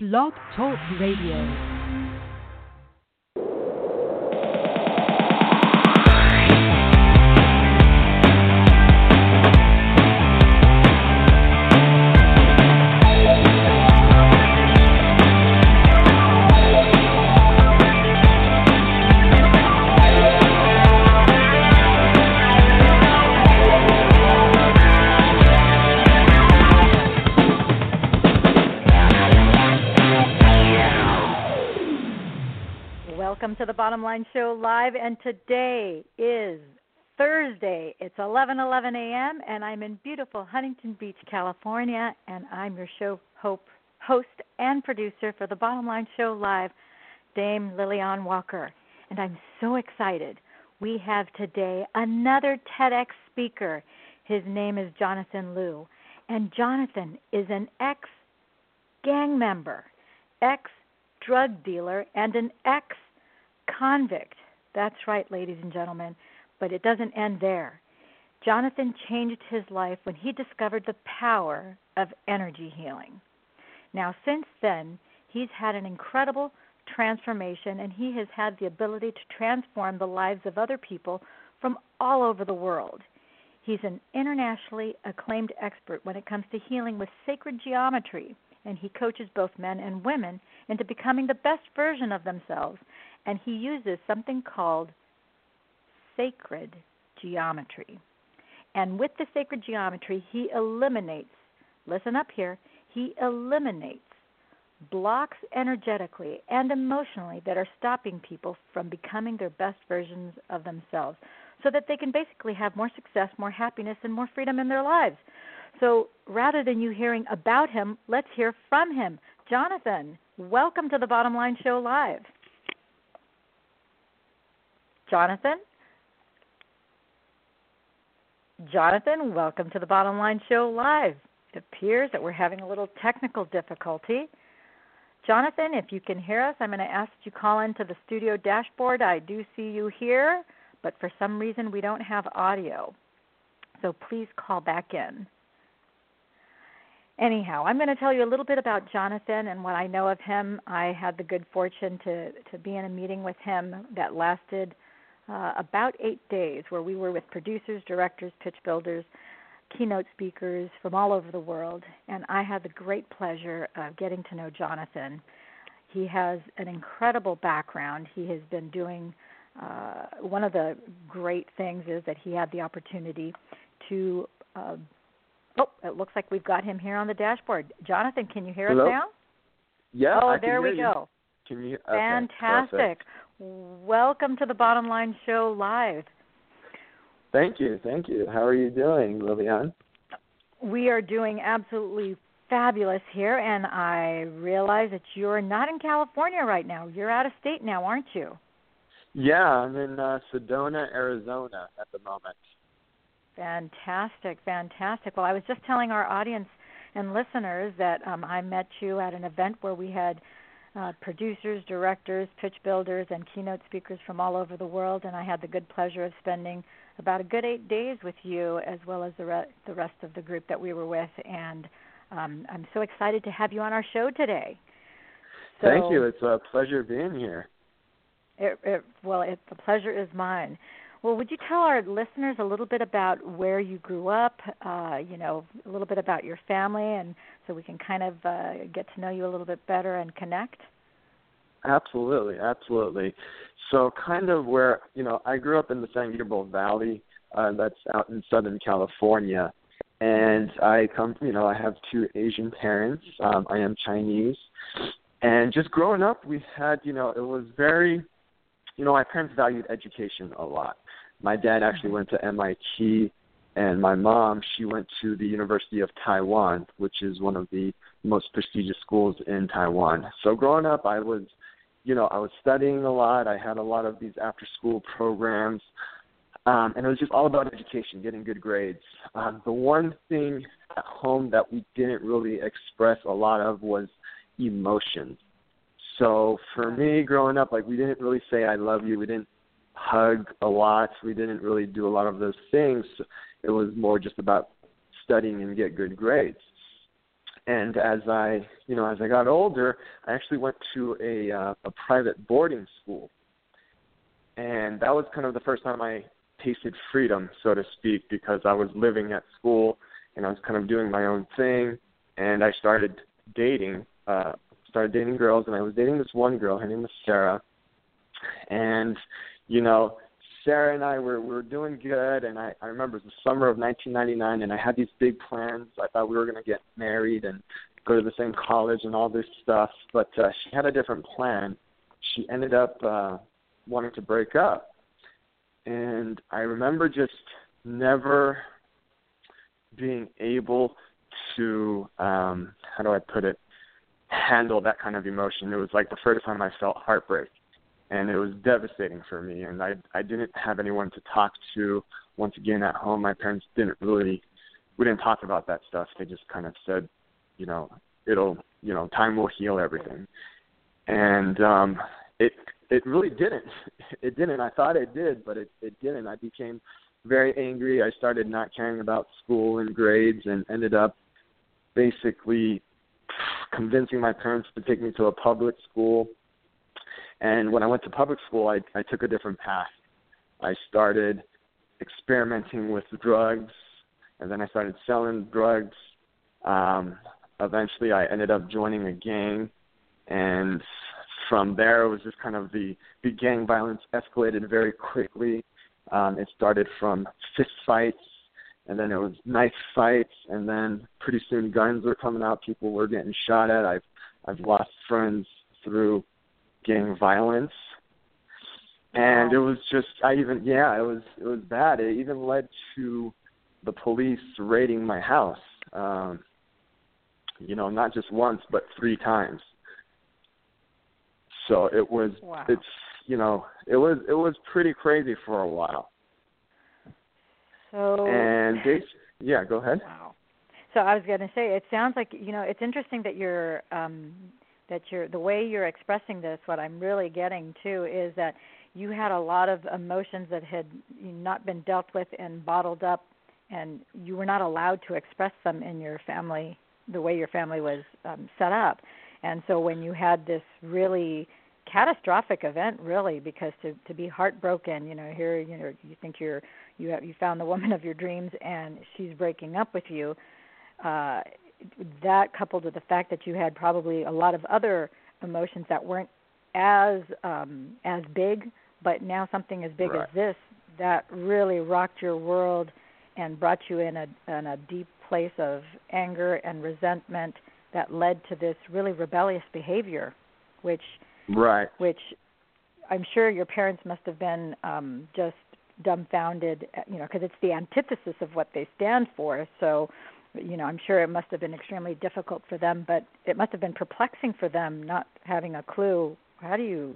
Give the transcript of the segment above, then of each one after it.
Blog Talk Radio. Bottom Line Show live, and today is Thursday. It's 11:11 a.m. and I'm in beautiful Huntington Beach, California, and I'm your show hope, host and producer for the Bottom Line Show live, Dame Lillian Walker. And I'm so excited. We have today another TEDx speaker. His name is Jonathan Liu, and Jonathan is an ex gang member, ex drug dealer, and an ex convict. That's right, ladies and gentlemen. But it doesn't end there. Jonathan changed his life when he discovered the power of energy healing. Now, since then, he's had an incredible transformation and he has had the ability to transform the lives of other people from all over the world. He's an internationally acclaimed expert when it comes to healing with sacred geometry, and he coaches both men and women into becoming the best version of themselves and he uses something called sacred geometry. And with the sacred geometry, he eliminates, listen up here, he eliminates blocks energetically and emotionally that are stopping people from becoming their best versions of themselves so that they can basically have more success, more happiness, and more freedom in their lives. So rather than you hearing about him, let's hear from him. Jonathan, welcome to the Bottom Line Show Live. Jonathan? Jonathan, welcome to the Bottom Line Show Live. It appears that we're having a little technical difficulty. Jonathan, if you can hear us, I'm going to ask you call into the studio dashboard. I do see you here, but for some reason we don't have audio. So please call back in. Anyhow, I'm going to tell you a little bit about Jonathan and what I know of him. I had the good fortune to to be in a meeting with him that lasted uh, about eight days where we were with producers, directors, pitch builders, keynote speakers from all over the world. And I had the great pleasure of getting to know Jonathan. He has an incredible background. He has been doing uh, one of the great things is that he had the opportunity to. Uh, oh, it looks like we've got him here on the dashboard. Jonathan, can you hear Hello? us now? Yeah. Oh, I there can we go. You. Can you? Okay, Fantastic. perfect. Welcome to the Bottom Line Show Live. Thank you. Thank you. How are you doing, Lillian? We are doing absolutely fabulous here, and I realize that you're not in California right now. You're out of state now, aren't you? Yeah, I'm in uh, Sedona, Arizona at the moment. Fantastic, fantastic. Well, I was just telling our audience and listeners that um, I met you at an event where we had uh, producers, directors, pitch builders, and keynote speakers from all over the world, and I had the good pleasure of spending about a good eight days with you, as well as the re- the rest of the group that we were with. And um, I'm so excited to have you on our show today. So Thank you. It's a pleasure being here. It, it, well, it, the pleasure is mine. Well, would you tell our listeners a little bit about where you grew up? Uh, you know, a little bit about your family, and so we can kind of uh, get to know you a little bit better and connect. Absolutely, absolutely. So, kind of where you know, I grew up in the San Gabriel Valley. Uh, that's out in Southern California, and I come. You know, I have two Asian parents. Um, I am Chinese, and just growing up, we had. You know, it was very. You know, my parents valued education a lot. My dad actually went to MIT, and my mom she went to the University of Taiwan, which is one of the most prestigious schools in Taiwan. So growing up, I was, you know, I was studying a lot. I had a lot of these after-school programs, um, and it was just all about education, getting good grades. Um, the one thing at home that we didn't really express a lot of was emotions. So for me, growing up, like we didn't really say "I love you." We didn't hug a lot. We didn't really do a lot of those things. It was more just about studying and get good grades. and as I, you know, as I got older, I actually went to a uh, a private boarding school, and that was kind of the first time I tasted freedom, so to speak, because I was living at school and I was kind of doing my own thing, and I started dating, uh, started dating girls, and I was dating this one girl. Her name was Sarah, and you know, Sarah and I were, we were doing good, and I, I remember it was the summer of 1999, and I had these big plans. I thought we were going to get married and go to the same college and all this stuff, but uh, she had a different plan. She ended up uh, wanting to break up, and I remember just never being able to um how do I put it handle that kind of emotion. It was like the first time I felt heartbreak and it was devastating for me and I I didn't have anyone to talk to. Once again at home my parents didn't really we didn't talk about that stuff. They just kind of said you know it'll you know time will heal everything. And um it it really didn't. It didn't. I thought it did but it it didn't. I became very angry. I started not caring about school and grades and ended up basically convincing my parents to take me to a public school and when I went to public school, I, I took a different path. I started experimenting with drugs, and then I started selling drugs. Um, eventually, I ended up joining a gang, and from there, it was just kind of the, the gang violence escalated very quickly. Um, it started from fist fights, and then it was knife fights, and then pretty soon guns were coming out. People were getting shot at. I've I've lost friends through gang violence. And it was just i even yeah it was it was bad. It even led to the police raiding my house um you know not just once but three times. So it was wow. it's you know it was it was pretty crazy for a while. So and they yeah go ahead. Wow. So i was going to say it sounds like you know it's interesting that you're um that you're the way you're expressing this what i'm really getting too is that you had a lot of emotions that had not been dealt with and bottled up and you were not allowed to express them in your family the way your family was um, set up. And so when you had this really catastrophic event really because to to be heartbroken you know here you know you think you're you have you found the woman of your dreams and she's breaking up with you uh that coupled with the fact that you had probably a lot of other emotions that weren't as um as big but now something as big right. as this that really rocked your world and brought you in a in a deep place of anger and resentment that led to this really rebellious behavior which right which i'm sure your parents must have been um just dumbfounded you know because it's the antithesis of what they stand for so you know, I'm sure it must have been extremely difficult for them, but it must have been perplexing for them not having a clue. How do you,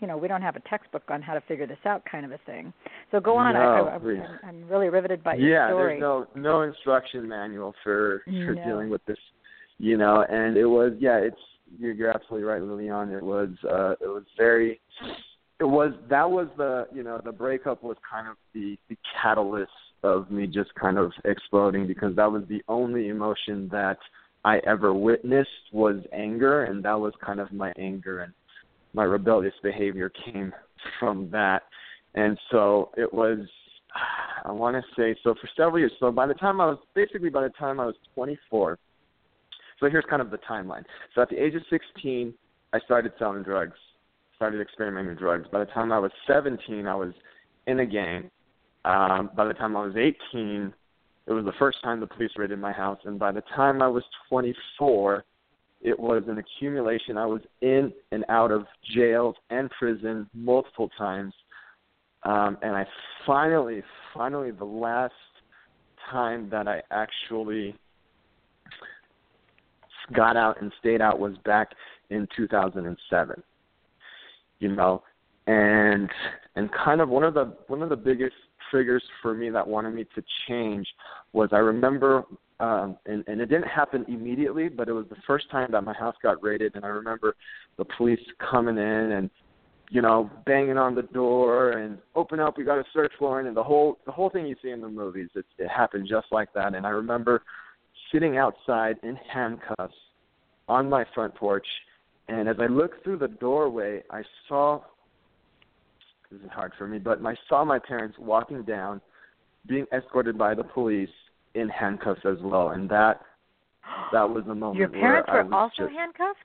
you know, we don't have a textbook on how to figure this out, kind of a thing. So go on. No, I, I, I'm really riveted by your yeah, story. there's no no instruction manual for for No. dealing with this, you know. And it was yeah, it's you're, you're absolutely right, Lilian. It was uh, it was very. It was that was the you know the breakup was kind of the the catalyst of me just kind of exploding because that was the only emotion that I ever witnessed was anger, and that was kind of my anger and my rebellious behavior came from that. And so it was, I want to say, so for several years. So by the time I was, basically by the time I was 24, so here's kind of the timeline. So at the age of 16, I started selling drugs, started experimenting with drugs. By the time I was 17, I was in a gang. Um, by the time I was 18, it was the first time the police raided my house, and by the time I was 24, it was an accumulation. I was in and out of jail and prison multiple times, um, and I finally, finally, the last time that I actually got out and stayed out was back in 2007. You know, and and kind of one of the one of the biggest triggers for me that wanted me to change was I remember um and, and it didn't happen immediately, but it was the first time that my house got raided and I remember the police coming in and you know, banging on the door and open up, we got a search warrant and the whole the whole thing you see in the movies, it it happened just like that. And I remember sitting outside in handcuffs on my front porch. And as I looked through the doorway, I saw this is hard for me, but I saw my parents walking down, being escorted by the police in handcuffs as well, and that that was the moment. Your parents were also just, handcuffed.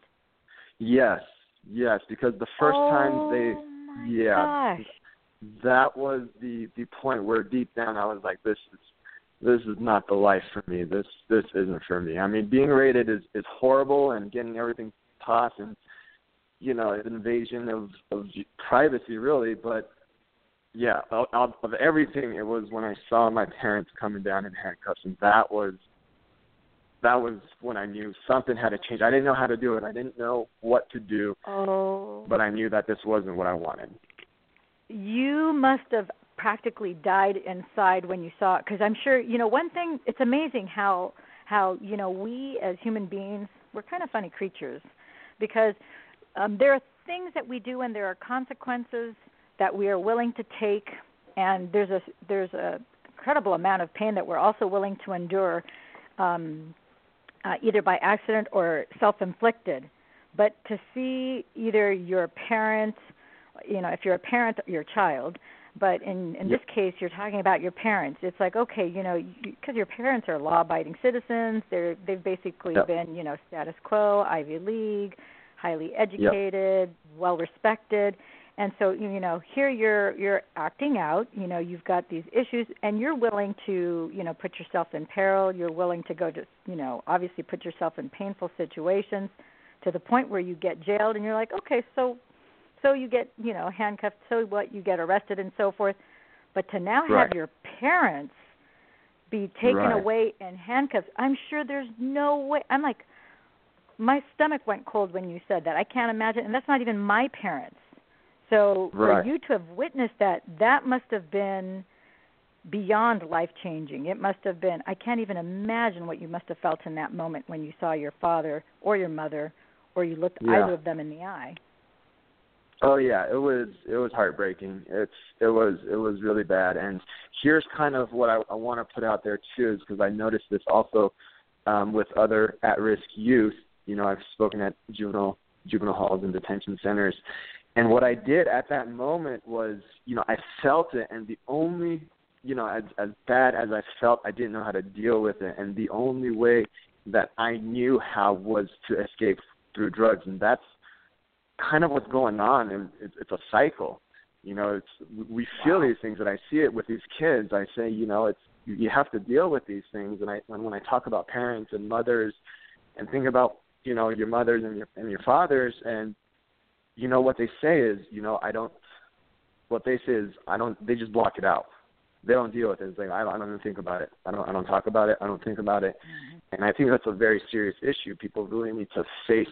Yes, yes, because the first oh, time they, oh my yeah, gosh. that was the the point where deep down I was like, this is this is not the life for me. This this isn't for me. I mean, being rated is is horrible, and getting everything tossed, and you know, an invasion of of privacy, really. But yeah, of, of everything, it was when I saw my parents coming down in handcuffs, and that was that was when I knew something had to change. I didn't know how to do it. I didn't know what to do, Oh. but I knew that this wasn't what I wanted. you must have practically died inside when you saw it because i'm sure you know one thing it's amazing how how you know we as human beings we're kind of funny creatures because um there are things that we do and there are consequences that we are willing to take and there's a there's a incredible amount of pain that we're also willing to endure um uh, either by accident or self inflicted but to see either your parents you know if you're a parent your child but in in Yep. this case you're talking about your parents it's like okay you know because your parents are law abiding citizens they're they've basically Yep. been you know status quo ivy league highly educated well respected and so you you know here you're you're acting out you know you've got these issues and you're willing to you know put yourself in peril. You're willing to go to you know obviously put yourself in painful situations to the point where you get jailed and you're like okay so so you get you know handcuffed so what? You get arrested and so forth. But to now Right. have your parents be taken Right. away in handcuffs i'm sure there's no way i'm like my stomach went cold when you said that i can't imagine and that's not even my parents so Right. for you to have witnessed that that must have been beyond life changing it must have been i can't even imagine what you must have felt in that moment when you saw your father or your mother or you looked Yeah. either of them in the eye Oh yeah, it was it was heartbreaking. It's it was it was really bad. And here's kind of what I, I want to put out there too, is because I noticed this also um, with other at-risk youth. You know, I've spoken at juvenile juvenile halls and detention centers, and what I did at that moment was, you know, I felt it, and the only, you know, as as bad as I felt, I didn't know how to deal with it, and the only way that I knew how was to escape through drugs, and that's kind of what's going on. And it's, it's a cycle. You know it's we feel Wow. these things. And i see it with these kids. I say you know it's you you have to deal with these things. And i and when i talk about parents and mothers and think about you know your mothers and your and your fathers and you know what they say is you know i don't what they say is i don't they just block it out they don't deal with it it's like i don't, I don't even think about it i don't i don't talk about it i don't think about it mm-hmm. and i think that's a very serious issue people really need to face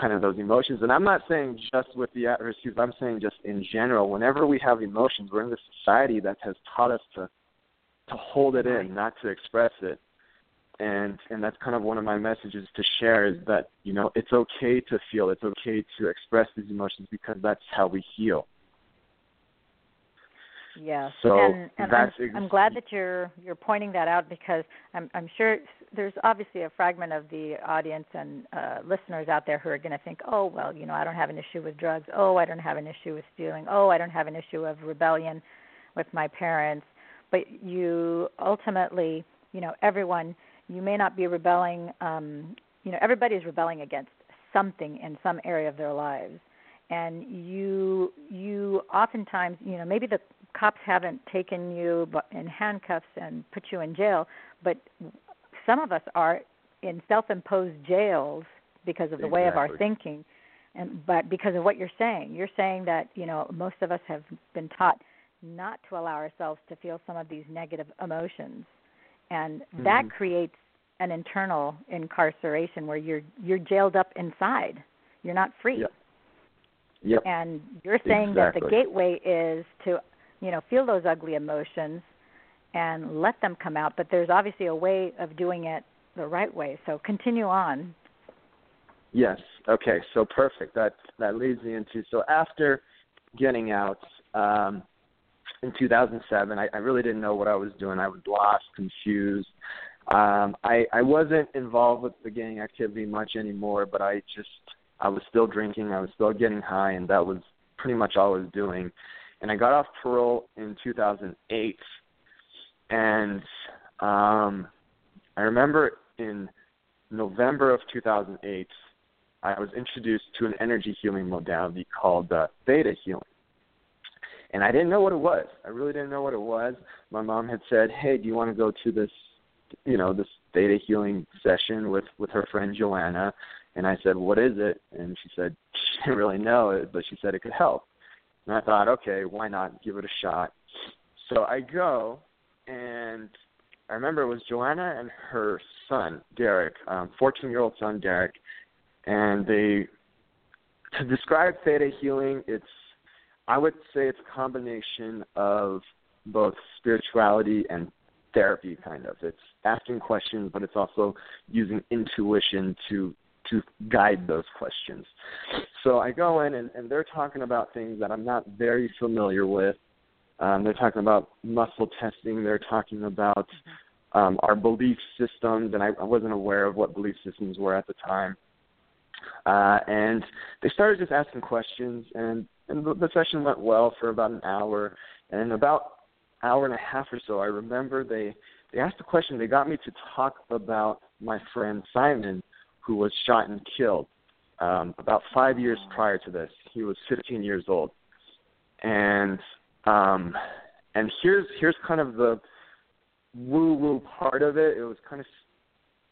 kind of those emotions. And I'm not saying just with the at-risk youth. I'm saying just in general. Whenever we have emotions, we're in this society that has taught us to to hold it in, not to express it. And and that's kind of one of my messages to share is that you know it's okay to feel, it's okay to express these emotions because that's how we heal. Yes, So and, and I'm, ex- I'm glad that you're you're pointing that out because I'm I'm sure there's obviously a fragment of the audience and uh, listeners out there who are going to think, oh well, you know, I don't have an issue with drugs. Oh, I don't have an issue with stealing. Oh, I don't have an issue of rebellion with my parents. But you ultimately, you know, everyone, you may not be rebelling. Um, you know, everybody is rebelling against something in some area of their lives. And you you oftentimes you know maybe the cops haven't taken you in handcuffs and put you in jail but some of us are in self-imposed jails because of the way of our thinking. And but because of what you're saying you're saying that you know most of us have been taught not to allow ourselves to feel some of these negative emotions and that Mhm. creates an internal incarceration where you're you're jailed up inside you're not free Yep. Yep. and you're saying that the gateway is to you know feel those ugly emotions and let them come out but there's obviously a way of doing it the right way so continue on Yes. Okay. So perfect. That that leads me into so after getting out um, in 2007, I, I really didn't know what I was doing. I was lost, confused. Um, I I wasn't involved with the gang activity much anymore, but I just I was still drinking, I was still getting high, and that was pretty much all I was doing. And I got off parole in 2008, and um, I remember in November of 2008, I was introduced to an energy healing modality called uh, theta healing. And I didn't know what it was. I really didn't know what it was. My mom had said, "Hey, do you want to go to this, you know, this theta healing session with with her friend Joanna?" And I said, "What is it?" And she said she didn't really know it, but she said it could help. And I thought, okay, why not give it a shot? So I go, and I remember it was Joanna and her son Derek, um, 14-year-old son Derek, and they to describe theta healing, it's I would say it's a combination of both spirituality and therapy kind of. It's asking questions, but it's also using intuition to to guide those questions. So I go in and, and they're talking about things that I'm not very familiar with. Um, they're talking about muscle testing. They're talking about um, our belief systems, and I, I wasn't aware of what belief systems were at the time. Uh, and they started just asking questions, and, and the, the session went well for about an hour. And in about hour and a half or so, I remember they they asked a question. They got me to talk about my friend Simon, who was shot and killed um, about five years prior to this. He was 15 years old, and um, and here's here's kind of the woo woo part of it. It was kind of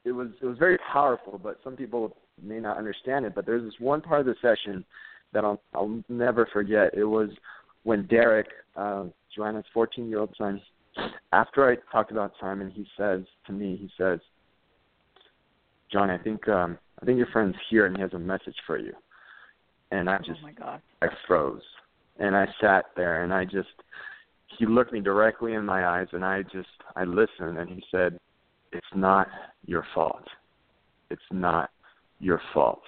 it was it was very powerful, but some people may not understand it, but there's this one part of the session that I'll, I'll never forget. It was when Derek, uh, Joanna's 14 year old son, after I talked about Simon, he says to me, he says, John, I think um, I think your friend's here and he has a message for you. And I just, oh my God. I froze, and I sat there, and I just, he looked me directly in my eyes, and I just, I listened, and he said, "It's not your fault. It's not your fault.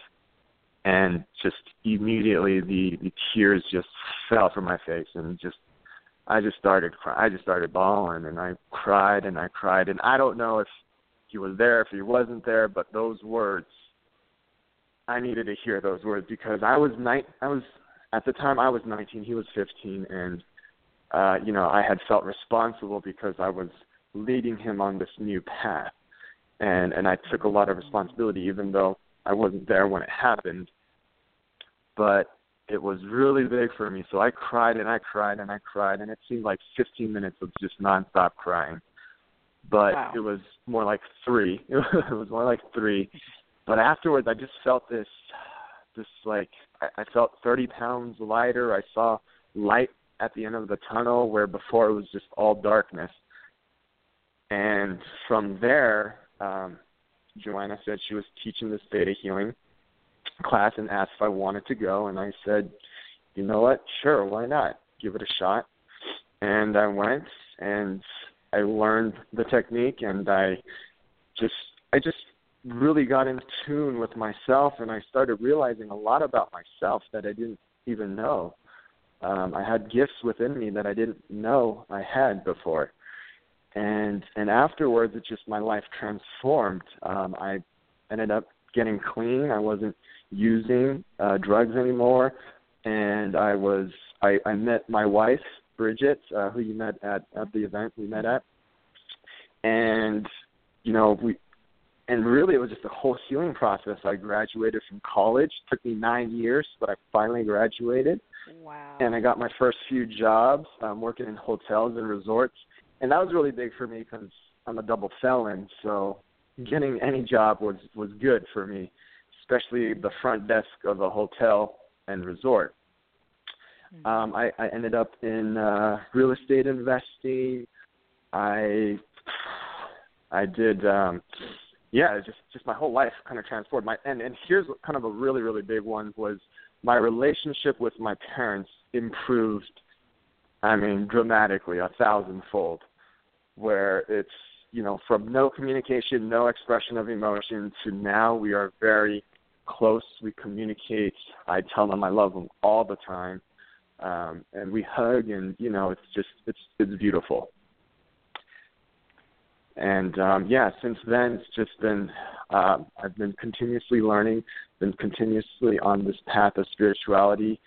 And just immediately the the tears just fell from my face and just I just started crying. I just started bawling and I cried and I cried and I don't know if he was there if he wasn't there but those words I needed to hear those words because I was night I was at the time I was 19 he was 15 and uh you know I had felt responsible because I was leading him on this new path and and I took a lot of responsibility even though I wasn't there when it happened, but it was really big for me. So I cried and I cried and I cried, and it seemed like 15 minutes of just nonstop crying. But wow. it was more like three. It was more like three. But afterwards, I just felt this, this like I, I felt 30 pounds lighter. I saw light at the end of the tunnel where before it was just all darkness. And from there, um, Joanna said she was teaching this theta healing class and asked if I wanted to go, and I said, you know what, sure, why not? Give it a shot. And I went and I learned the technique, and I just I just really got in tune with myself, and I started realizing a lot about myself that I didn't even know. Um, I had gifts within me that I didn't know I had before and and afterwards it just my life transformed. Um i ended up getting clean. I wasn't using uh drugs anymore. And i was i i met my wife bridget uh who you met at at the event we met at. And you know we and really it was just a whole healing process. I graduated from college. It took me nine years but i finally graduated. Wow. And i got my first few jobs um working in hotels and resorts and that was really big for me because I'm a double felon. So getting any job was was good for me, especially the front desk of a hotel and resort. Mm-hmm. Um, I, I ended up in uh, real estate investing. I I did um, yeah, just just my whole life kind of transformed. My and and here's kind of a really really big one was my relationship with my parents improved I mean, dramatically, a thousandfold, where it's, you know, from no communication, no expression of emotion to now we are very close. We communicate. I tell them I love them all the time. Um, and we hug and, you know, it's just, it's, it's beautiful. And um, yeah, since then it's just been uh, I've been continuously learning, been continuously on this path of spirituality,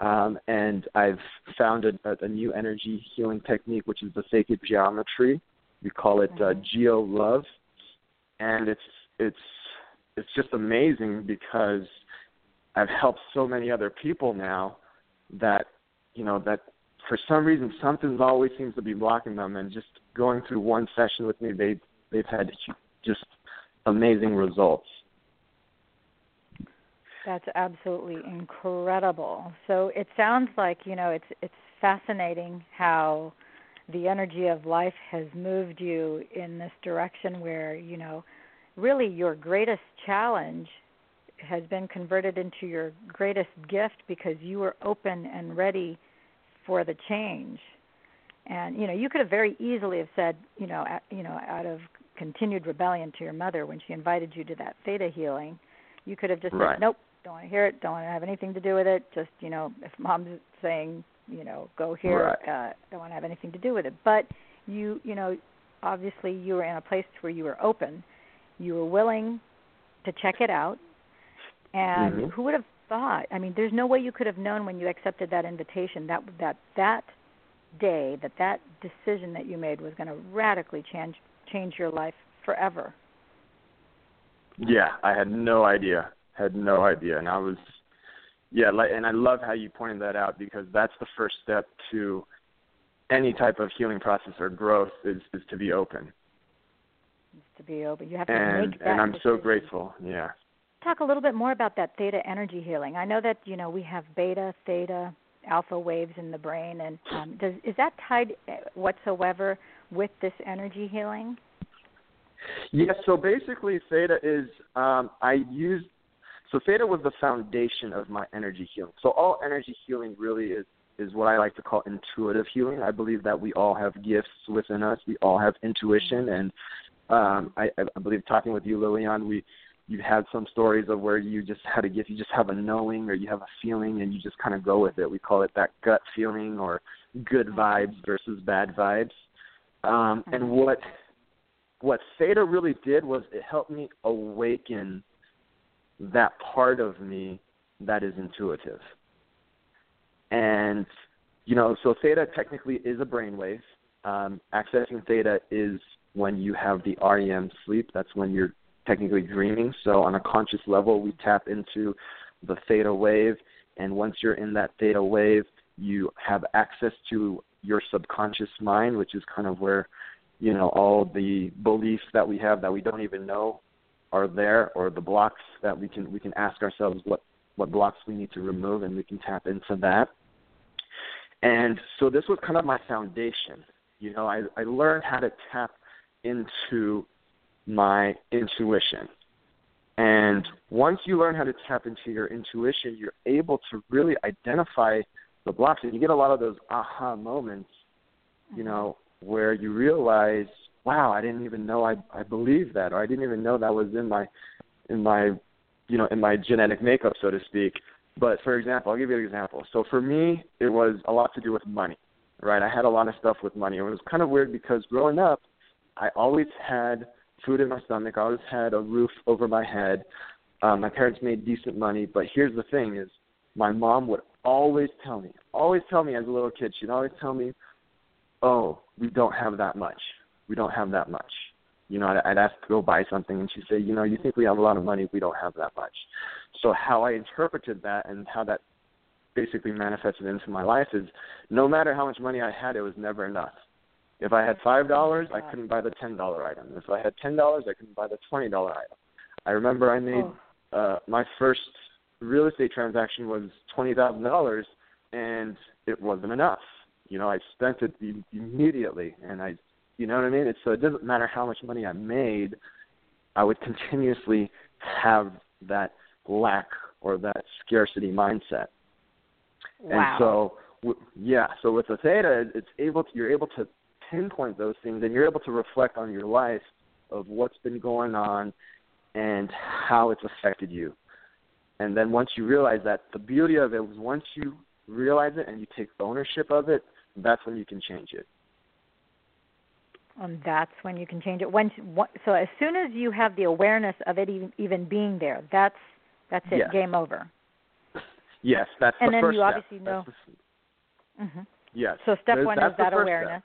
um, and I've found a, a, new energy healing technique, which is the sacred geometry. We call it uh, Geo Love, and it's it's it's just amazing because I've helped so many other people now that you know that for some reason something always seems to be blocking them. And just going through one session with me they they've had just amazing results that's absolutely incredible so it sounds like you know it's it's fascinating how the energy of life has moved you in this direction where you know really your greatest challenge has been converted into your greatest gift because you were open and ready for the change. And you know, you could have very easily have said, you know, at, you know, out of continued rebellion to your mother when she invited you to that theta healing, you could have just right. said, nope, don't want to hear it, don't want to have anything to do with it. Just you know, if mom's saying, you know, go here, right. uh, don't want to have anything to do with it. But you, you know, obviously you were in a place where you were open, you were willing to check it out, and mm-hmm. who would have thought? I mean, there's no way you could have known when you accepted that invitation that that that day, that that decision that you made was going to radically change change your life forever. Yeah, I had no idea. Had no idea, and I was, yeah, like, and I love how you pointed that out because that's the first step to any type of healing process or growth is is to be open. to be open. You have to and, make that. And I'm decision. so grateful. Yeah talk a little bit more about that theta energy healing. I know that you know we have beta, theta, alpha waves in the brain, and um, does is that tied whatsoever with this energy healing? Yes. So basically, theta is um, I use. So theta was the foundation of my energy healing. So all energy healing really is is what I like to call intuitive healing. I believe that we all have gifts within us. We all have intuition, and um, I, I believe talking with you, Lilian, we you've had some stories of where you just had a gift, you just have a knowing or you have a feeling and you just kind of go with it. We call it that gut feeling or good vibes versus bad vibes. Um, and mm-hmm. what what Theta really did was it helped me awaken that part of me that is intuitive. And you know, so theta technically is a brainwave. Um, accessing theta is when you have the REM sleep. That's when you're technically dreaming. So on a conscious level, we tap into the theta wave, and once you're in that theta wave, you have access to your subconscious mind, which is kind of where you know all the beliefs that we have that we don't even know are there, or the blocks that we can we can ask ourselves what what blocks we need to remove, and we can tap into that. And so this was kind of my foundation. You know, I, I learned how to tap into my intuition. And once you learn how to tap into your intuition, you're able to really identify the blocks. And you get a lot of those aha moments, you mm-hmm. know, where you realize, wow, I didn't even know I I believed that, or I didn't even know that was in my in my you know in my genetic makeup, so to speak. But for example, I'll give you an example. So for me, it was a lot to do with money, right? I had a lot of stuff with money. It was kind of weird because growing up, I always had food in my stomach. I always had a roof over my head. Um, my parents made decent money, but here's the thing: is my mom would always tell me, always tell me as a little kid, she'd always tell me, "Oh, we don't have that much. We don't have that much." You know, I'd, I'd ask to go buy something, and she'd say, "You know, you think we have a lot of money? We don't have that much." So how I interpreted that and how that basically manifested into my life is, no matter how much money I had, it was never enough if I had five dollars, I couldn't buy the ten dollar item. If I had ten dollars, I couldn't buy the twenty dollar item. I remember I made oh. uh, my first real estate transaction was twenty thousand dollars, and it wasn't enough. You know, I spent it immediately, and I, you know what I mean. It's, so it doesn't matter how much money I made, I would continuously have that lack or that scarcity mindset. Wow. And so, yeah. So with the theta, it's able to you're able to pinpoint those things and you're able to reflect on your life of what's been going on and how it's affected you. And then once you realize that, the beauty of it was once you realize it and you take ownership of it, that's when you can change it. And that's when you can change it. When so as soon as you have the awareness of it even, even being there, that's that's it. Yes. Game over. Yes, that's and the then first you step. obviously know. That's the, hmm yes. So step There's- one is that awareness.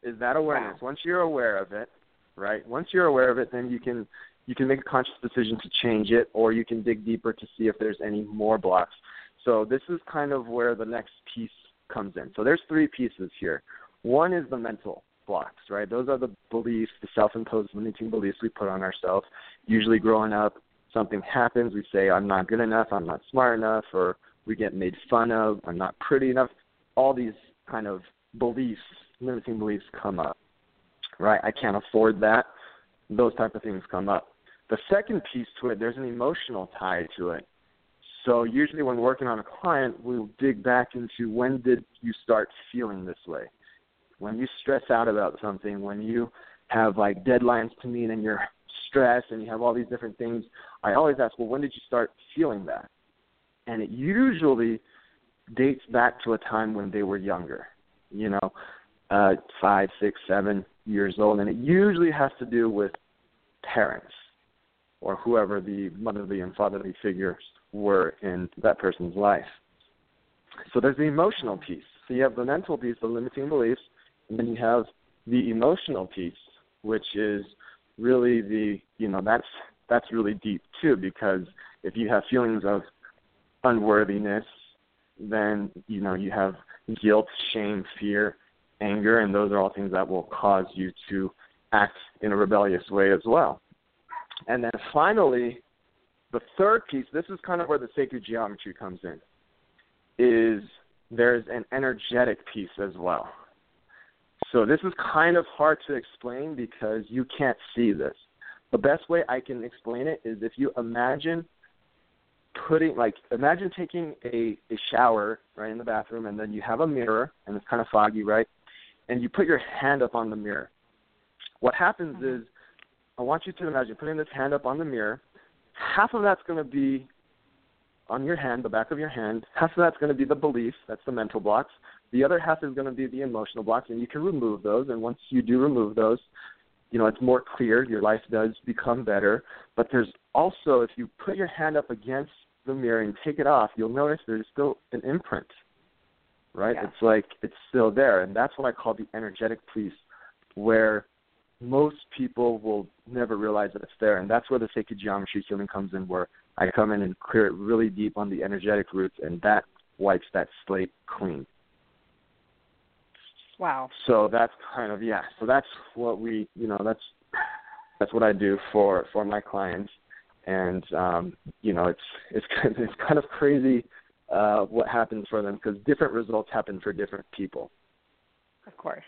Step, is that awareness. Once you're aware of it, right? Once you're aware of it, then you can you can make a conscious decision to change it, or you can dig deeper to see if there's any more blocks. So this is kind of where the next piece comes in. So there's three pieces here. One is the mental blocks, right? Those are the beliefs, the self-imposed limiting beliefs we put on ourselves. Usually growing up, something happens, we say, I'm not good enough, I'm not smart enough, or we get made fun of, I'm not pretty enough. All these kind of beliefs, limiting beliefs come up, right? I can't afford that. Those type of things come up. The second piece to it, there's an emotional tie to it. So usually when working on a client, we'll dig back into when did you start feeling this way? When you stress out about something, when you have like deadlines to meet and you're stressed and you have all these different things, I always ask, well, when did you start feeling that? And it usually dates back to a time when they were younger, you know, uh, five, six, seven years old, and it usually has to do with parents or whoever the motherly and fatherly figures were in that person's life. So there's the emotional piece. So you have the mental piece, the limiting beliefs, and then you have the emotional piece, which is really the you know that's that's really deep too because if you have feelings of unworthiness, then you know you have guilt, shame, fear, anger, and those are all things that will cause you to act in a rebellious way as well. And then finally, the third piece, this is kind of where the sacred geometry comes in, is there's an energetic piece as well. So this is kind of hard to explain because you can't see this. The best way I can explain it is if you imagine putting like imagine taking a, a shower right in the bathroom and then you have a mirror and it's kind of foggy, right? And you put your hand up on the mirror. What happens Mhm. is I want you to imagine putting this hand up on the mirror. Half of that's going to be on your hand, the back of your hand. Half of that's going to be the belief, that's the mental blocks. The other half is going to be the emotional blocks, and you can remove those. And once you do remove those, you know it's more clear. Your life does become better. But there's also, if you put your hand up against the mirror and take it off, you'll notice there's still an imprint. Right? Yeah. It's like it's still there, and that's what I call the energetic piece, where most people will never realize that it's there, and that's where the sacred geometry healing comes in, where I come in and clear it really deep on the energetic roots, and that wipes that slate clean. Wow. So that's kind of yeah. So that's what we you know that's that's what I do for for my clients, and um, you know it's it's kind of, it's kind of crazy uh, what happens for them because different results happen for different people. Of course.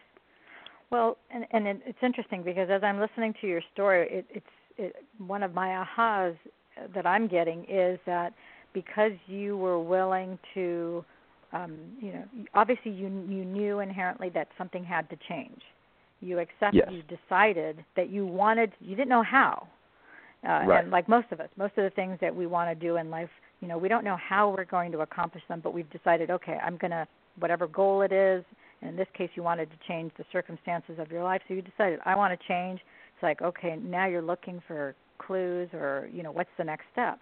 Well, and and it, it's interesting because as I'm listening to your story, it, it's it, one of my ahas that I'm getting is that because you were willing to, um, you know, obviously you you knew inherently that something had to change. You accepted, Yes. you decided that you wanted. You didn't know how. Uh, Right. And like most of us, most of the things that we want to do in life, you know, we don't know how we're going to accomplish them, but we've decided, okay, I'm going to whatever goal it is. And in this case, you wanted to change the circumstances of your life, so you decided, I want to change. It's like, okay, now you're looking for clues or you know what's the next step.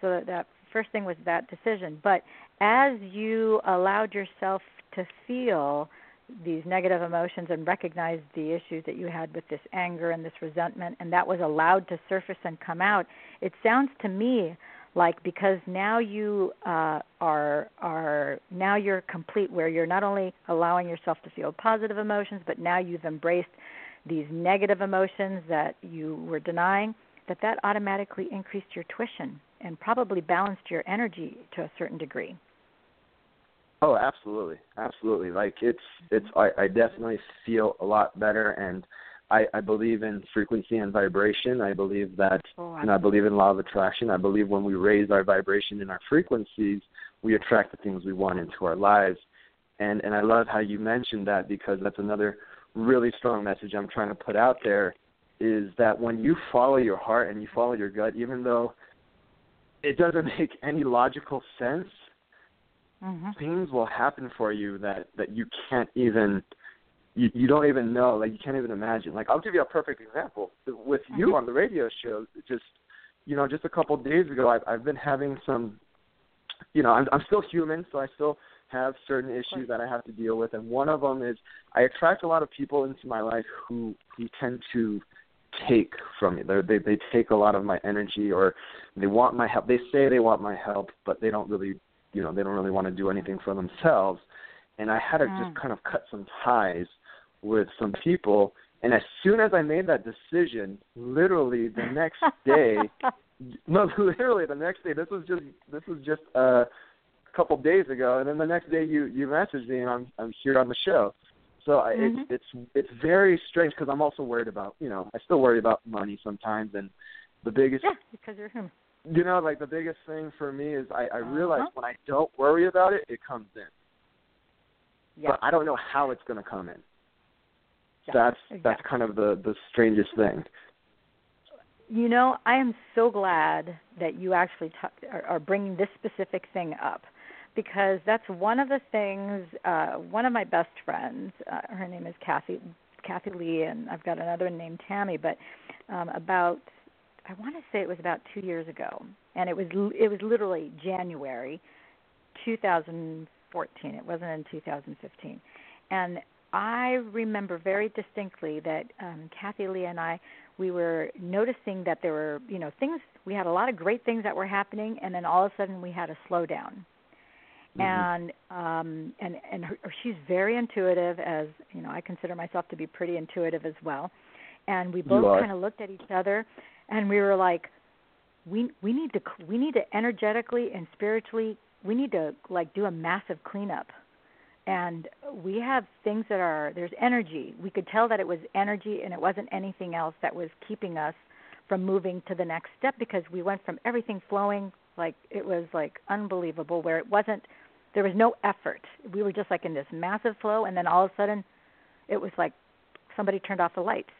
So that, that first thing was that decision. But as you allowed yourself to feel these negative emotions and recognize the issues that you had with this anger and this resentment, and that was allowed to surface and come out, it sounds to me like because now you uh, are are now you're complete where you're not only allowing yourself to feel positive emotions, but now you've embraced these negative emotions that you were denying. That that automatically increased your tuition and probably balanced your energy to a certain degree. Oh, absolutely, absolutely. Like it's it's I, I definitely feel a lot better, and I, I believe in frequency and vibration. I believe that, Oh, and I believe in law of attraction. I believe when we raise our vibration and our frequencies, we attract the things we want into our lives. And and I love how you mentioned that because that's another really strong message I'm trying to put out there is that when you follow your heart and you follow your gut, even though it doesn't make any logical sense, hmm things will happen for you that that you can't even you you don't even know, like you can't even imagine. Like I'll give you a perfect example with you Mhm. on the radio show. Just you know, just a couple of days ago, I've I've been having some, you know, I'm I'm still human, so I still have certain issues that I have to deal with, and one of them is I attract a lot of people into my life who who tend to take from me. They're, they they take a lot of my energy, or they want my help. They say they want my help, but they don't really, you know, they don't really want to do anything for themselves. And I had to Mm. just kind of cut some ties with some people. And as soon as I made that decision, literally the next day, no, literally the next day. This was just this was just uh, a couple days ago, and then the next day you you messaged me, and I'm I'm here on the show. So I Mhm. it's it's it's very strange because I'm also worried about you know I still worry about money sometimes, and the biggest yeah, because you're human. you know like the biggest thing for me is I I realize Uh-huh. when I don't worry about it, it comes in, Yeah. but I don't know how it's going to come in. yeah, That's that's kind of the the strangest thing. You know, I am so glad that you actually t- are, are bringing this specific thing up because that's one of the things. Uh, one of my best friends, uh, her name is Kathy, Kathy Lee, and I've got another named Tammy. But um, about, I want to say it was about two years ago, and it was it was literally January, 2014. It wasn't in 2015, and I remember very distinctly that um, Kathy Lee and I we were noticing that there were you know things we had a lot of great things that were happening and then all of a sudden we had a slowdown Mhm. and um and and her, she's very intuitive as you know I consider myself to be pretty intuitive as well. And we both kind of looked at each other and we were like we we need to we need to energetically and spiritually we need to like do a massive cleanup. And we have things that are there's energy. We could tell that it was energy and it wasn't anything else that was keeping us from moving to the next step because we went from everything flowing like it was like unbelievable where it wasn't there was no effort we were just like in this massive flow and then all of a sudden it was like somebody turned off the lights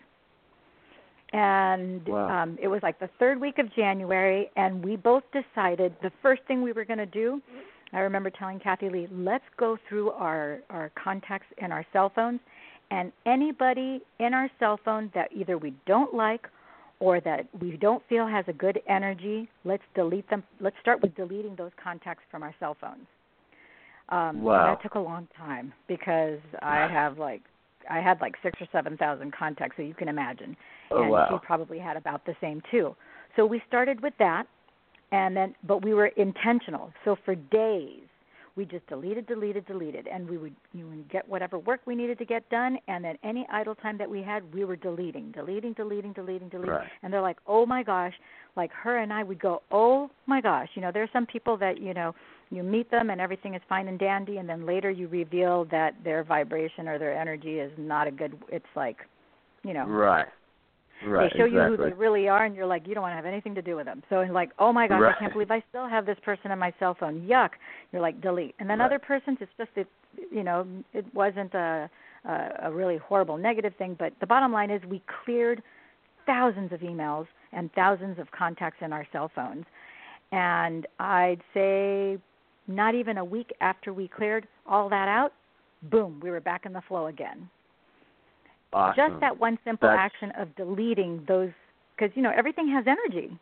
and Wow. um it was like the third week of January and we both decided the first thing we were going to do I remember telling Kathy Lee, let's go through our, our contacts in our cell phones, and anybody in our cell phone that either we don't like or that we don't feel has a good energy, let's delete them. Let's start with deleting those contacts from our cell phones. Um, Wow. That took a long time because I have like I had like six or seven thousand contacts, so you can imagine. Oh and wow. she probably had about the same too. So we started with that, and then but we were intentional. So for days we just deleted, deleted, deleted, and we would you would get whatever work we needed to get done, and then any idle time that we had, we were deleting, deleting, deleting, deleting, deleting. Right. And they're like, oh my gosh, like her and I would go, oh my gosh, you know, there are some people that you know you meet them and everything is fine and dandy, and then later you reveal that their vibration or their energy is not a good. It's like, you know, Right. Right. they show you who they really are, and you're like, you don't want to have anything to do with them. So it's like, oh my gosh, Right. I can't believe I still have this person on my cell phone. Yuck. You're like, delete. And then Right. other persons, it's just it, you know, it wasn't a, a a really horrible negative thing, but the bottom line is we cleared thousands of emails and thousands of contacts in our cell phones, and I'd say not even a week after we cleared all that out, boom, we were back in the flow again awesome. just that one simple That's- action of deleting those because you know everything has energy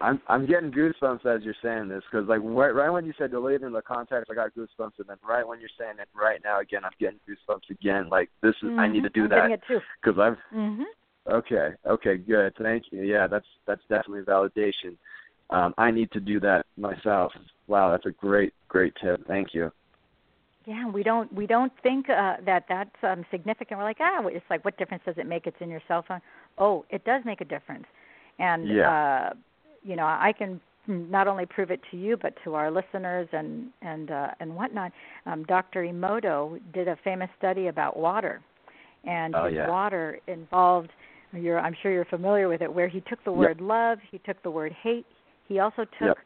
I'm I'm getting goosebumps as you're saying this because like right, right when you said deleting the contacts, I got goosebumps, and then right when you're saying it right now again, I'm getting goosebumps again. Like this is I need to Mhm. do I'm that getting it too because I've mhm okay okay good thank you yeah that's that's definitely validation. Um, I need to do that myself. Wow, that's a great great tip. Thank you. Yeah we don't we don't think uh that that's um significant we're like ah it's like what difference does it make it's in your cell phone oh it does make a difference and Yeah. uh you know i can not only prove it to you but to our listeners and and uh and whatnot um dr emoto did a famous study about water and Oh, his yeah. water involved you're i'm sure you're familiar with it where he took the Yep. word love he took the word hate he also took Yep.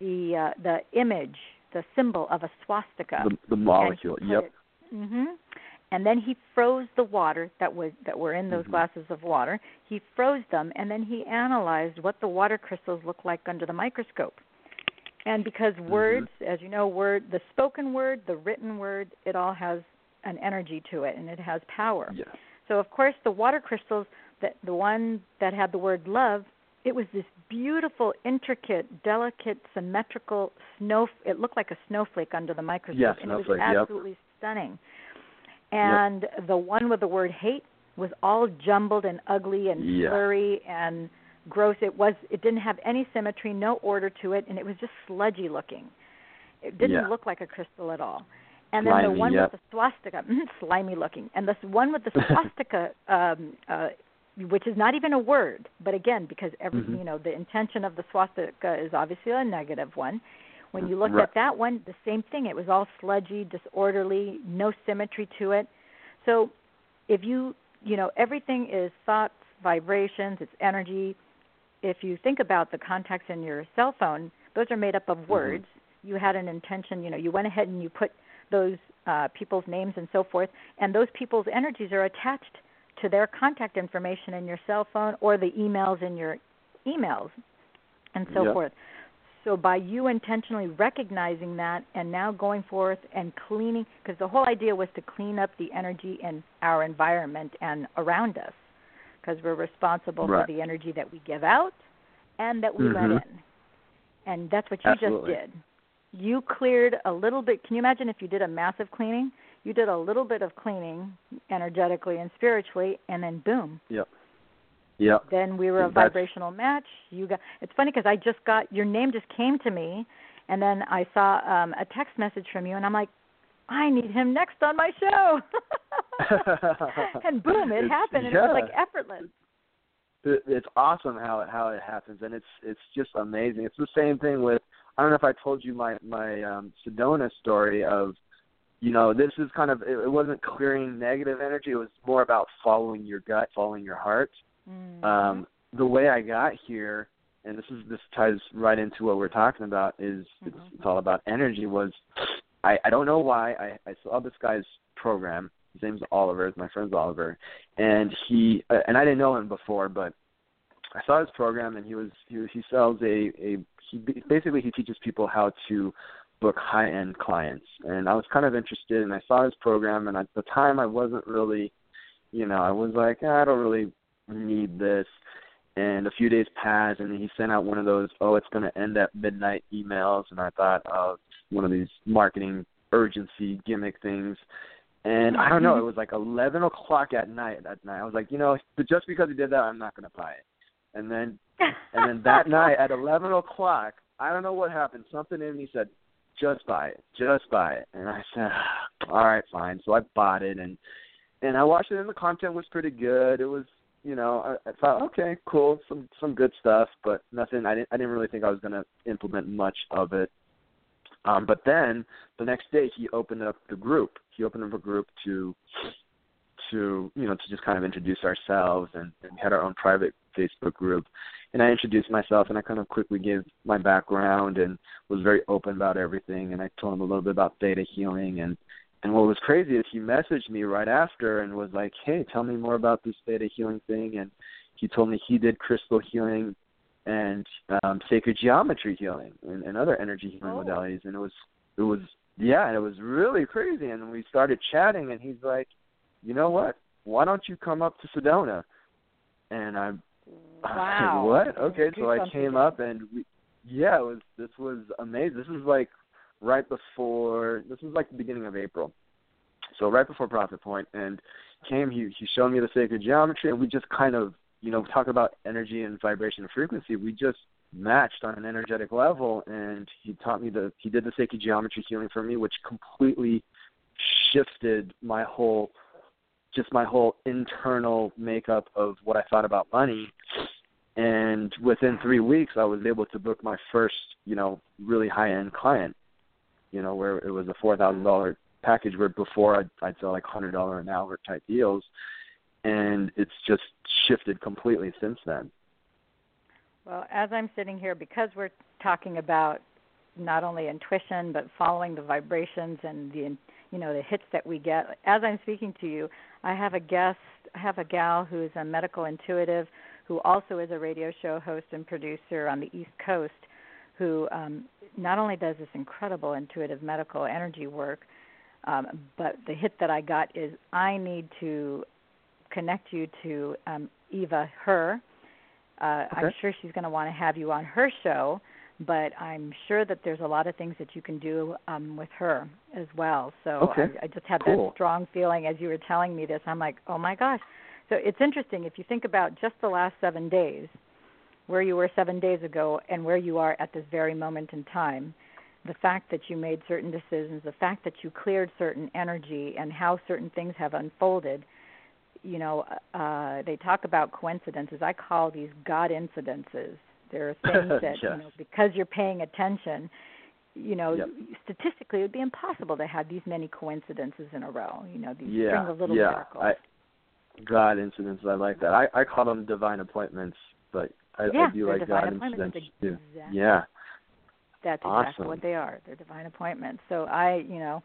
the uh the image the symbol of a swastika The the molecule. Yep. Mhm. And then he froze the water that was that were in those Mhm. glasses of water. He froze them and then he analyzed what the water crystals look like under the microscope. And because Mm-hmm. words, as you know, word the spoken word, the written word, it all has an energy to it and it has power. Yeah. So of course the water crystals that the one that had the word love, it was this beautiful, intricate, delicate, symmetrical snow it looked like a snowflake under the microscope and it was snowflake, yep. absolutely stunning. And yep. the one with the word hate was all jumbled and ugly and yeah. slurry and gross. It was it didn't have any symmetry, no order to it, and it was just sludgy looking. It didn't yeah. look like a crystal at all. And then slimy, the one yep. with the swastika, slimy looking, and this one with the swastika, um, uh, which is not even a word, but again, because every mm-hmm. you know the intention of the swastika is obviously a negative one. When you looked right. at that one, the same thing. It was all sludgy, disorderly, no symmetry to it. So, if you you know everything is thoughts, vibrations, it's energy. If you think about the contacts in your cell phone, those are made up of words. Mm-hmm. You had an intention. You know, you went ahead and you put those uh, people's names and so forth, and those people's energies are attached to their contact information in your cell phone or the emails in your emails and so yep. forth. So by you intentionally recognizing that and now going forth and cleaning, because the whole idea was to clean up the energy in our environment and around us, because we're responsible right. for the energy that we give out and that we mm-hmm. let in. And that's what you Absolutely. just did. You cleared a little bit. Can you imagine if you did a massive cleaning? You did a little bit of cleaning energetically and spiritually, and then boom. Yep. Yep. Then we were a vibrational match. You got. It's funny because I just got your name just came to me, and then I saw um a text message from you, and I'm like, I need him next on my show. and boom, it It's- happened. And yeah. it was like effortless. It's awesome how it how it happens and it's it's just amazing it's the same thing with i don't know if i told you my my um sedona story of you know this is kind of it, it wasn't clearing negative energy it was more about following your gut following your heart Mm-hmm. um the way i got here and this is this ties right into what we're talking about is it's, Mhm. it's all about energy was i i don't know why i i saw this guy's program his name's Oliver. It's My friend's Oliver, and he uh, and I didn't know him before, but I saw his program, and he was he he sells a a he basically he teaches people how to book high end clients, and I was kind of interested, and I saw his program, and at the time I wasn't really, you know, I was like ah, I don't really need this. And a few days passed, and he sent out one of those, oh, it's going to end at midnight emails. And I thought, oh, one of these marketing urgency gimmick things. And I don't know, it was like eleven o'clock at night that night. I was like, you know, but just because he did that, I'm not gonna buy it. And then and then that night at eleven o'clock, I don't know what happened. Something in me said, just buy it, just buy it. And I said, all right, fine. So I bought it, and and I watched it, and the content was pretty good. It was, you know, I, I thought, okay, cool, some some good stuff, but nothing. I didn't I didn't really think I was gonna implement much of it. Um, but then the next day he opened up the group. He opened up a group to to you know to just kind of introduce ourselves and, and we had our own private Facebook group. And I introduced myself and I kind of quickly gave my background and was very open about everything and I told him a little bit about theta healing and and what was crazy is he messaged me right after and was like, "Hey, tell me more about this theta healing thing." And he told me he did crystal healing and um sacred geometry healing and, and other energy healing Oh. modalities and it was it was yeah and it was really crazy and we started chatting and he's like you know what why don't you come up to sedona and i I Wow. what? Okay so i came up and we yeah it was this was amazing. This was like right before this was like the beginning of april. So right before profit point and came he he showed me the sacred geometry and we just kind of you know talk about energy and vibration and frequency. We just matched on an energetic level and he taught me the he did the sacred geometry healing for me which completely shifted my whole just my whole internal makeup of what I thought about money and within 3 weeks I was able to book my first you know really high end client you know where it was a $4000 package where before I'd, I'd sell like $100 an hour type deals and it's just shifted completely since then. Well, as I'm sitting here, because we're talking about not only intuition but following the vibrations and the you know the hits that we get. As I'm speaking to you, I have a guest, I have a gal who is a medical intuitive, who also is a radio show host and producer on the East Coast, who um, not only does this incredible intuitive medical energy work, Um, but the hit that I got is I need to connect you to um, Eva Herr. Uh, Okay. I'm sure she's going to want to have you on her show, but I'm sure that there's a lot of things that you can do um, with her as well. So Okay. I, I just had Cool. that strong feeling as you were telling me this. I'm like, oh my gosh. So it's interesting if you think about just the last seven days, where you were seven days ago and where you are at this very moment in time. The fact that you made certain decisions, the fact that you cleared certain energy, and how certain things have unfolded you know, uh, they talk about coincidences. I call these God incidences. There are things that you know because you're paying attention. You know, Yep. statistically, it would be impossible to have these many coincidences in a row. You know, these yeah, string of little yeah. miracles. I, God incidents, I like that. I I call them divine appointments, but I, yeah, I do like God incidents too. exactly- Yeah, That's exactly Awesome. what they are. They're divine appointments. So I, you know,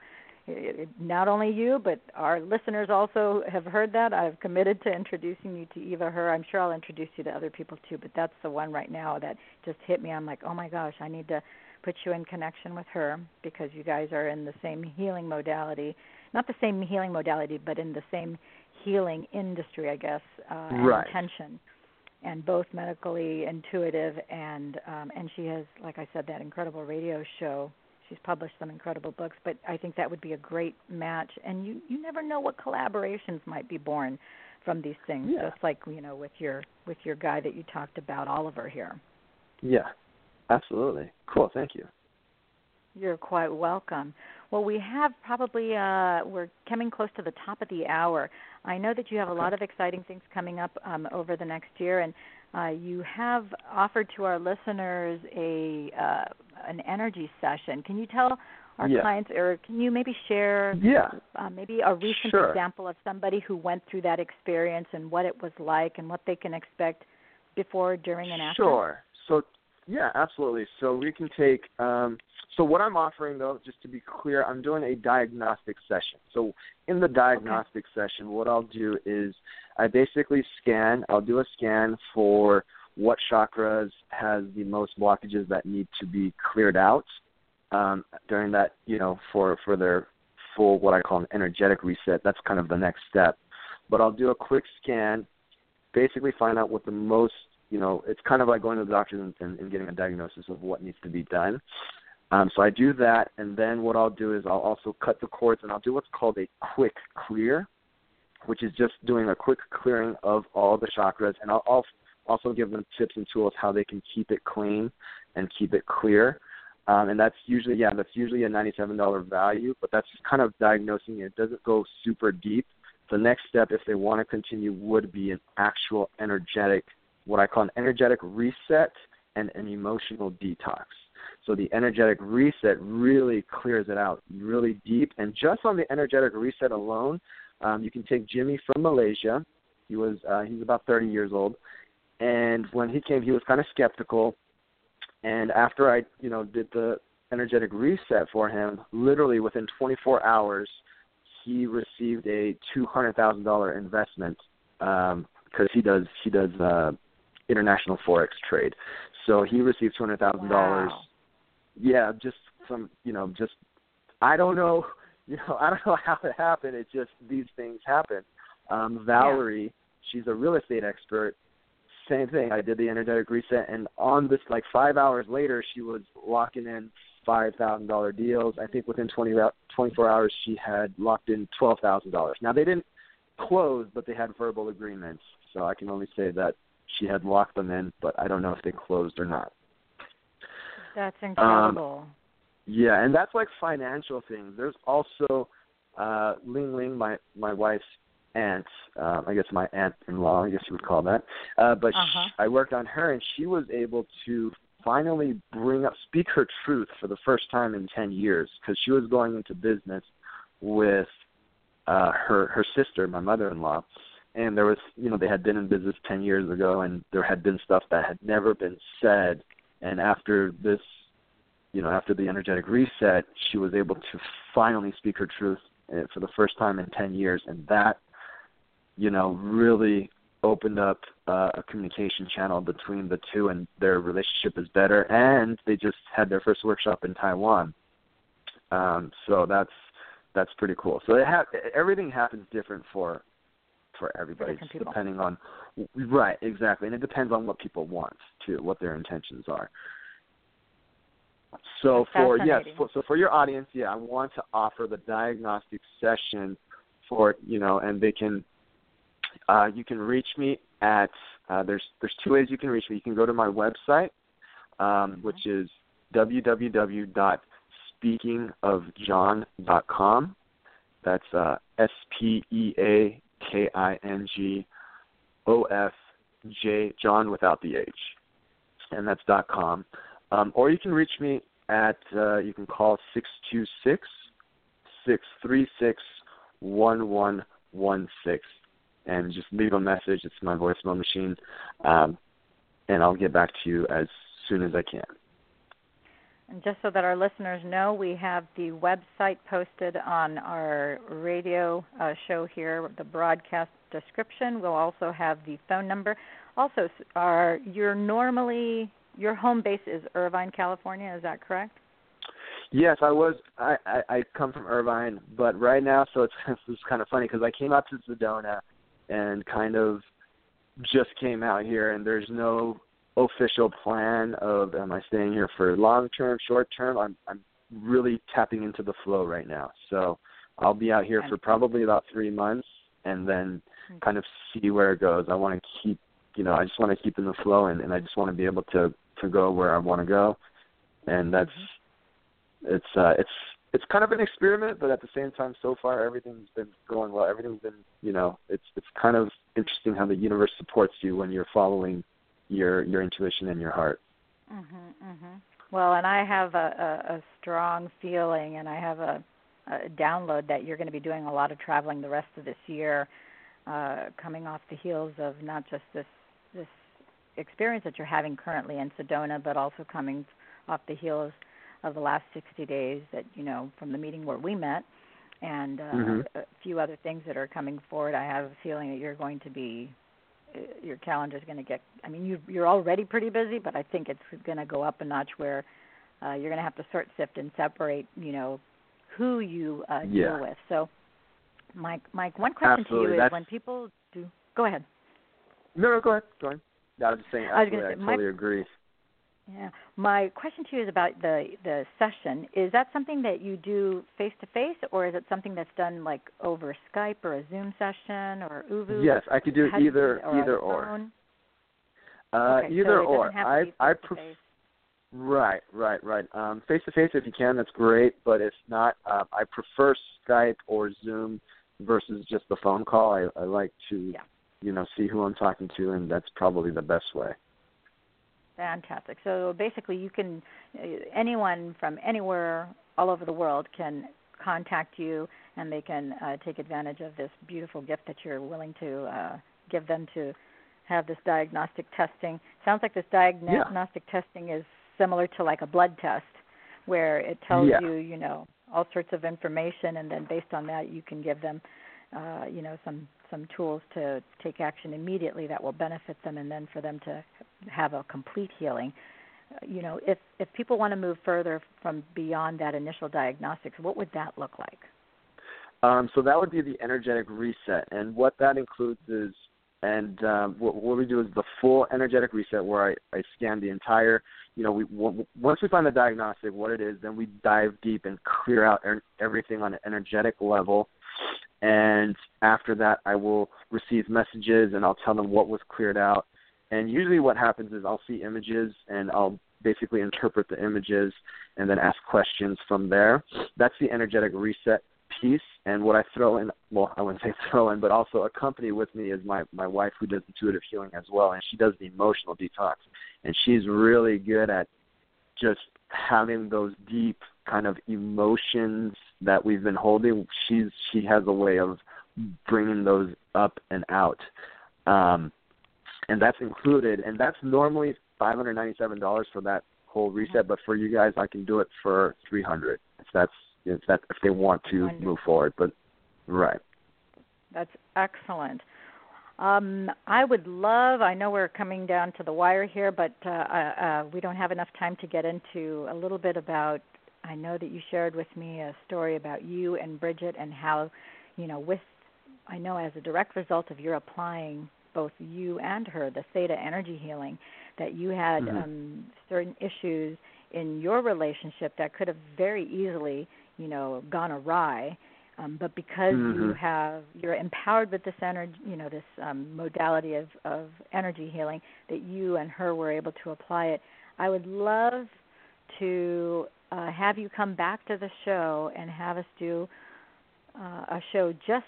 not only you, but our listeners also have heard that. I've committed to introducing you to Eva Herr. I'm sure I'll introduce you to other people too, but that's the one right now that just hit me. I'm like, oh my gosh, I need to put you in connection with her because you guys are in the same healing modality. Not the same healing modality, but in the same healing industry, I guess, uh, and Right. intention and both medically intuitive and um and she has like I said that incredible radio show. She's published some incredible books, but I think that would be a great match and you you never know what collaborations might be born from these things Yeah. just like you know with your with your guy that you talked about Oliver here. yeah, absolutely. Cool. Thank you. You're quite welcome. Well, we have probably uh, we're coming close to the top of the hour. I know that you have a lot of exciting things coming up um, over the next year, and uh, you have offered to our listeners a uh, an energy session. Can you tell our Yeah. clients, or can you maybe share Yeah. uh, maybe a recent Sure. example of somebody who went through that experience and what it was like, and what they can expect before, during, and after? Sure. So yeah, absolutely. So we can take um so what I'm offering though, just to be clear, I'm doing a diagnostic session. So in the diagnostic session, what I'll do is I basically scan, I'll do a scan for what chakras has the most blockages that need to be cleared out um, during that, you know, for for their full what I call an energetic reset. That's kind of the next step. But I'll do a quick scan, basically find out what the most you know, it's kind of like going to the doctor and, and, and getting a diagnosis of what needs to be done. Um, so I do that, and then what I'll do is I'll also cut the cords, and I'll do what's called a quick clear, which is just doing a quick clearing of all the chakras, and I'll al- also give them tips and tools how they can keep it clean and keep it clear. Um, and that's usually, yeah, that's usually a ninety-seven dollar value, but that's just kind of diagnosing it. It doesn't go super deep. The next step, if they want to continue, would be an actual energetic what I call an energetic reset and an emotional detox. So the energetic reset really clears it out really deep. And just on the energetic reset alone, um, you can take Jimmy from Malaysia. He was uh, he's about 30 years old, and when he came, he was kind of skeptical. And after I, you know, did the energetic reset for him, literally within 24 hours, he received a $200,000 investment because he does he does uh, international forex trade. So he received two hundred thousand dollars. Yeah, just some you know, just I don't know you know, I don't know how it happened. It's just these things happen. Um Valerie, she's a real estate expert. Same thing. I did the energetic reset and on this like five hours later she was locking in five thousand dollar deals. I think within 20, rou- 24 hours she had locked in twelve thousand dollars. Now they didn't close, but they had verbal agreements. So I can only say that she had locked them in, but I don't know if they closed or not. That's incredible. Yeah, and that's like financial things. There's also uh Ling Ling, my my wife's aunt, uh, I guess my aunt-in-law, I guess you would call that. Uh, but Uh-huh. sh I worked on her, and she was able to finally bring up, speak her truth for the first time in ten years, because she was going into business with uh her her sister, my mother-in-law, and there was you know they had been in business ten years ago, and there had been stuff that had never been said, and after this you know, after the energetic reset, she was able to finally speak her truth uh, for the first time in 10 years, and that, you know, really opened up uh, a communication channel between the two, and their relationship is better. And they just had their first workshop in Taiwan, um, so that's that's pretty cool. So it ha- everything happens different for for everybody, for depending on right exactly, and it depends on what people want too, what their intentions are. So for yes, for, so for your audience, yeah, I want to offer the diagnostic session for you know, and they can uh, you can reach me at uh, there's there's two ways you can reach me. You can go to my website, um, which is www.speakingofjon.com. That's uh, S P E A K I N G O F J John without the H, and that's dot com. Um, or you can reach me at uh, you can call six two six six three six one one one six and just leave a message. It's my voicemail machine, um, and I'll get back to you as soon as I can. And just so that our listeners know, we have the website posted on our radio uh, show here, the broadcast description. We'll also have the phone number. Also, are you're normally your home base is Irvine, California. Is that correct? Yes, I was. I I, I come from Irvine, but right now, so it's it's kind of funny because I came out to Sedona and kind of just came out here, and there's no official plan of am I staying here for long term, short term. I'm I'm really tapping into the flow right now. So I'll be out here for probably about three months, and then hmm. kind of see where it goes. I want to keep, you know, I just want to keep in the flow, and, and I just want to be able to to go where I want to go, and that's mm-hmm. it's uh it's it's kind of an experiment, but at the same time, so far everything's been going well. Everything's been, you know, it's it's kind of interesting how the universe supports you when you're following your your intuition and your heart. Mhm, mhm. Well, and I have a, a, a strong feeling, and I have a, a download that you're going to be doing a lot of traveling the rest of this year, uh, coming off the heels of not just this this experience that you're having currently in Sedona, but also coming off the heels of the last 60 days that you know from the meeting where we met and uh, mm-hmm. a few other things that are coming forward. I have a feeling that you're going to be your calendar is going to get. I mean, you you're already pretty busy, but I think it's going to go up a notch where uh, you're going to have to sort, sift, and separate. You know, who you uh, yeah. deal with. So, Mike, Mike, one question Absolutely. to you That's... is when people do. Go ahead. No, no, go ahead. Go ahead. I was just saying. I, was say, I totally agree. Yeah. My question to you is about the the session. Is that something that you do face to face, or is it something that's done like over Skype or a Zoom session or ooVoo? Yes, I could do How either or either or. Uh, okay, either so or. I I prefer. Right, right, right. Um, face to face, if you can, that's great. But if not, uh, I prefer Skype or Zoom versus just the phone call. I, I like to, yeah. you know, see who I'm talking to, and that's probably the best way. Fantastic. So basically, you can uh, anyone from anywhere all over the world can contact you, and they can uh, take advantage of this beautiful gift that you're willing to uh, give them to have this diagnostic testing. Sounds like this diagnostic yeah. testing is similar to like a blood test, where it tells yeah. you, you know, all sorts of information, and then based on that, you can give them, uh, you know, some some tools to take action immediately that will benefit them, and then for them to have a complete healing. Uh, you know, if if people want to move further from beyond that initial diagnostics, what would that look like? Um, so that would be the energetic reset, and what that includes is, and um, what, what we do is the full energetic reset, where I, I scan the entire. You know, we w- once we find the diagnostic, what it is, then we dive deep and clear out er- everything on an energetic level and after that I will receive messages and I'll tell them what was cleared out. And usually what happens is I'll see images and I'll basically interpret the images and then ask questions from there. That's the energetic reset piece. And what I throw in, well, I wouldn't say throw in, but also accompany with me is my my wife who does intuitive healing as well, and she does the emotional detox, and she's really good at just having those deep kind of emotions that we've been holding, she's she has a way of bringing those up and out, um, and that's included. And that's normally five hundred ninety-seven dollars for that whole reset. But for you guys, I can do it for three hundred. If that's if that if they want to Wonderful. move forward. But right. That's excellent. Um, I would love. I know we're coming down to the wire here, but uh, uh, we don't have enough time to get into a little bit about I know that you shared with me a story about you and Bridget and how, you know, with I know as a direct result of your applying both you and her the theta energy healing that you had mm-hmm. um certain issues in your relationship that could have very easily, you know, gone awry. Um, but because mm-hmm. you have you're empowered with this energy, you know, this um, modality of, of energy healing, that you and her were able to apply it. I would love to uh, have you come back to the show and have us do uh, a show just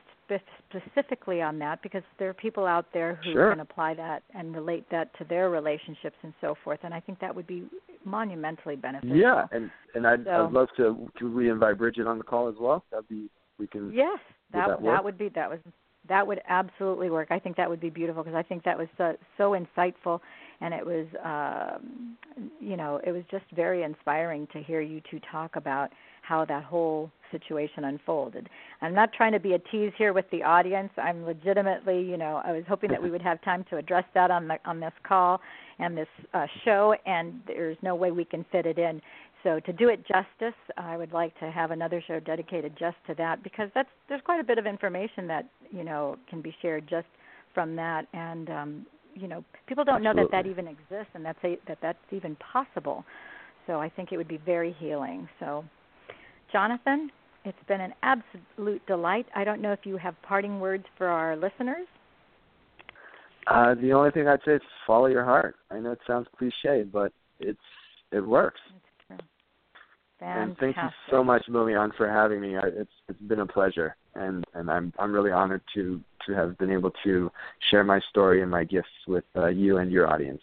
specifically on that because there are people out there who sure. can apply that and relate that to their relationships and so forth and I think that would be monumentally beneficial. Yeah, and and I'd, so, I'd love to to re-invite Bridget on the call as well. That'd be we can Yes, that that, that would be that was that would absolutely work. I think that would be beautiful because I think that was so, so insightful and it was um you know, it was just very inspiring to hear you two talk about how that whole situation unfolded. I'm not trying to be a tease here with the audience. I'm legitimately, you know, I was hoping that we would have time to address that on the on this call and this uh, show, and there's no way we can fit it in. So to do it justice, I would like to have another show dedicated just to that because that's there's quite a bit of information that you know can be shared just from that, and um, you know people don't Absolutely. know that that even exists and that's a, that that's even possible. So I think it would be very healing. So Jonathan, it's been an absolute delight. I don't know if you have parting words for our listeners. Uh, the only thing I'd say is follow your heart. I know it sounds cliche, but it's it works. It's. And thank you so much, Lilian, for having me. I, it's it's been a pleasure, and and I'm I'm really honored to to have been able to share my story and my gifts with uh, you and your audience.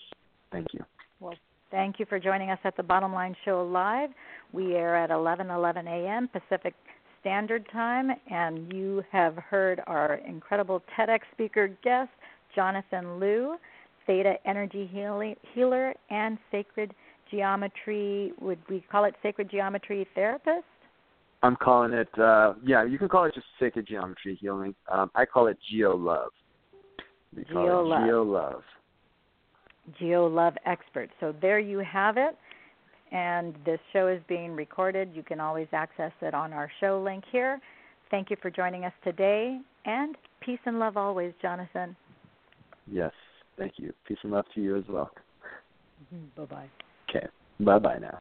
Thank you. Well, thank you for joining us at the Bottom Line Show live. We air at 11:11 a.m. Pacific Standard Time, and you have heard our incredible TEDx speaker guest, Jonathan Liu, Theta Energy Healer and Sacred Geometry. Would we call it Sacred Geometry Therapist? I'm calling it. uh Yeah, you can call it just Sacred Geometry Healing. Um, I call it Geo Love. Geo Love. Geo Love. Geo Love Expert. So there you have it and this show is being recorded. You can always access it on our show link here. Thank you for joining us today, and peace and love always, Jonathan. Yes, thank you. Peace and love to you as well. Bye bye. Okay, bye bye now.